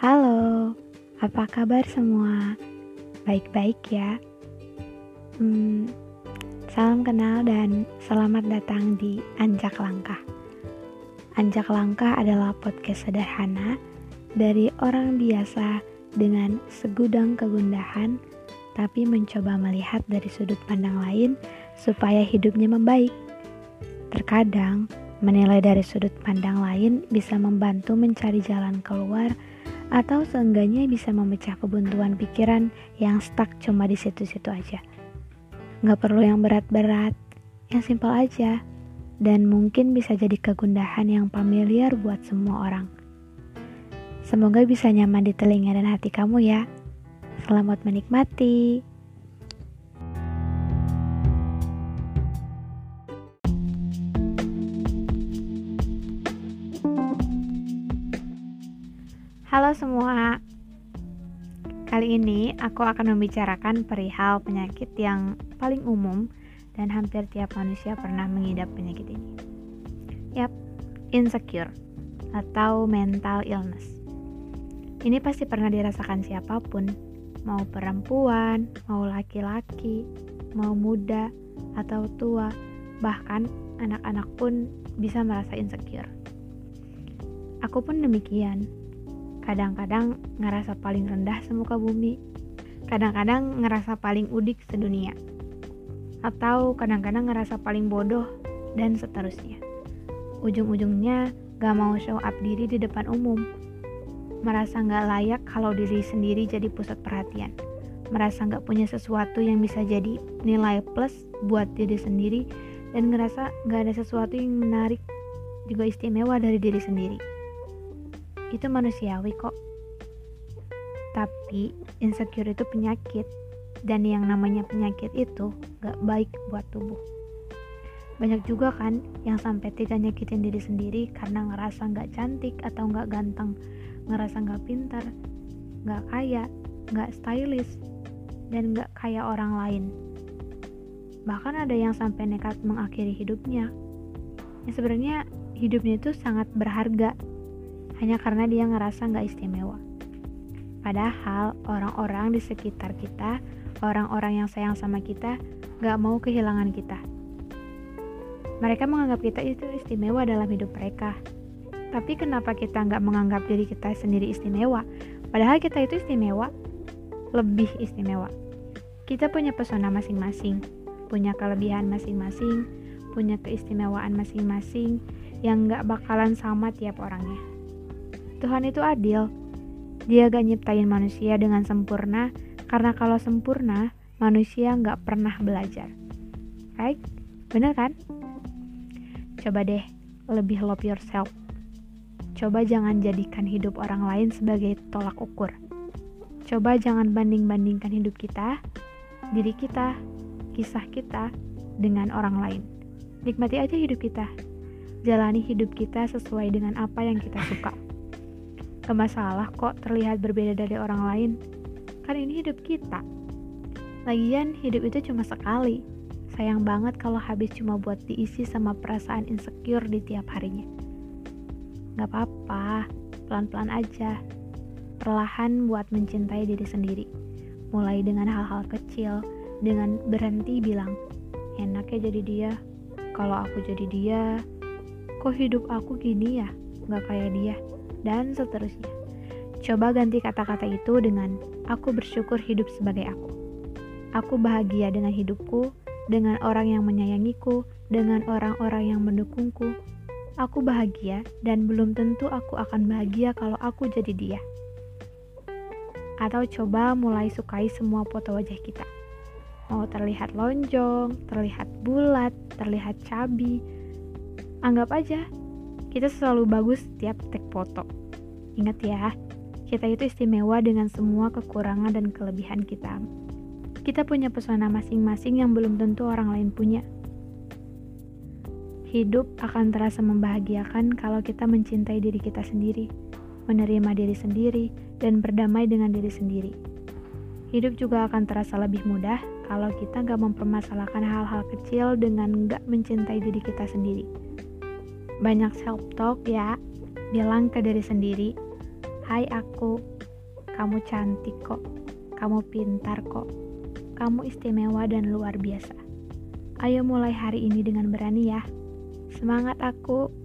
Halo, apa kabar semua? Baik-baik ya? Hmm, salam kenal dan selamat datang di Anjak Langkah. Anjak Langkah adalah podcast sederhana dari orang biasa dengan segudang kegundahan, tapi mencoba melihat dari sudut pandang lain supaya hidupnya membaik. Terkadang, menilai dari sudut pandang lain bisa membantu mencari jalan keluar atau seenggaknya bisa memecah kebuntuan pikiran yang stuck cuma di situ-situ aja. Nggak perlu yang berat-berat, yang simpel aja, dan mungkin bisa jadi kegundahan yang familiar buat semua orang. Semoga bisa nyaman di telinga dan hati kamu ya. Selamat menikmati. Halo semua. Kali ini aku akan membicarakan perihal penyakit yang paling umum dan hampir tiap manusia pernah mengidap penyakit ini. Yap, insecure atau mental illness. Ini pasti pernah dirasakan siapa pun, mau perempuan, mau laki-laki, mau muda atau tua, bahkan anak-anak pun bisa merasa insecure. Aku pun demikian kadang-kadang ngerasa paling rendah semuka bumi, kadang-kadang ngerasa paling udik sedunia, atau kadang-kadang ngerasa paling bodoh, dan seterusnya. Ujung-ujungnya gak mau show up diri di depan umum, merasa gak layak kalau diri sendiri jadi pusat perhatian, merasa gak punya sesuatu yang bisa jadi nilai plus buat diri sendiri, dan ngerasa gak ada sesuatu yang menarik juga istimewa dari diri sendiri itu manusiawi kok. Tapi insecure itu penyakit dan yang namanya penyakit itu gak baik buat tubuh. Banyak juga kan yang sampai tiga nyakitin diri sendiri karena ngerasa gak cantik atau gak ganteng, ngerasa gak pintar, gak kaya, gak stylish, dan gak kaya orang lain. Bahkan ada yang sampai nekat mengakhiri hidupnya. Yang sebenarnya hidupnya itu sangat berharga hanya karena dia ngerasa nggak istimewa. Padahal orang-orang di sekitar kita, orang-orang yang sayang sama kita, nggak mau kehilangan kita. Mereka menganggap kita itu istimewa dalam hidup mereka. Tapi kenapa kita nggak menganggap diri kita sendiri istimewa? Padahal kita itu istimewa, lebih istimewa. Kita punya pesona masing-masing, punya kelebihan masing-masing, punya keistimewaan masing-masing yang nggak bakalan sama tiap orangnya. Tuhan itu adil. Dia gak nyiptain manusia dengan sempurna, karena kalau sempurna, manusia gak pernah belajar. Right? Bener kan? Coba deh, lebih love yourself. Coba jangan jadikan hidup orang lain sebagai tolak ukur. Coba jangan banding-bandingkan hidup kita, diri kita, kisah kita dengan orang lain. Nikmati aja hidup kita. Jalani hidup kita sesuai dengan apa yang kita suka. Gak masalah kok terlihat berbeda dari orang lain. Kan ini hidup kita. Lagian hidup itu cuma sekali. Sayang banget kalau habis cuma buat diisi sama perasaan insecure di tiap harinya. Gak apa-apa, pelan-pelan aja. Perlahan buat mencintai diri sendiri. Mulai dengan hal-hal kecil, dengan berhenti bilang, enaknya jadi dia, kalau aku jadi dia, kok hidup aku gini ya, gak kayak dia dan seterusnya. Coba ganti kata-kata itu dengan aku bersyukur hidup sebagai aku. Aku bahagia dengan hidupku, dengan orang yang menyayangiku, dengan orang-orang yang mendukungku. Aku bahagia dan belum tentu aku akan bahagia kalau aku jadi dia. Atau coba mulai sukai semua foto wajah kita. Mau terlihat lonjong, terlihat bulat, terlihat cabi. Anggap aja kita selalu bagus setiap take foto. Ingat ya, kita itu istimewa dengan semua kekurangan dan kelebihan kita. Kita punya pesona masing-masing yang belum tentu orang lain punya. Hidup akan terasa membahagiakan kalau kita mencintai diri kita sendiri, menerima diri sendiri, dan berdamai dengan diri sendiri. Hidup juga akan terasa lebih mudah kalau kita gak mempermasalahkan hal-hal kecil dengan gak mencintai diri kita sendiri banyak self talk ya bilang ke diri sendiri Hai aku, kamu cantik kok, kamu pintar kok, kamu istimewa dan luar biasa. Ayo mulai hari ini dengan berani ya. Semangat aku!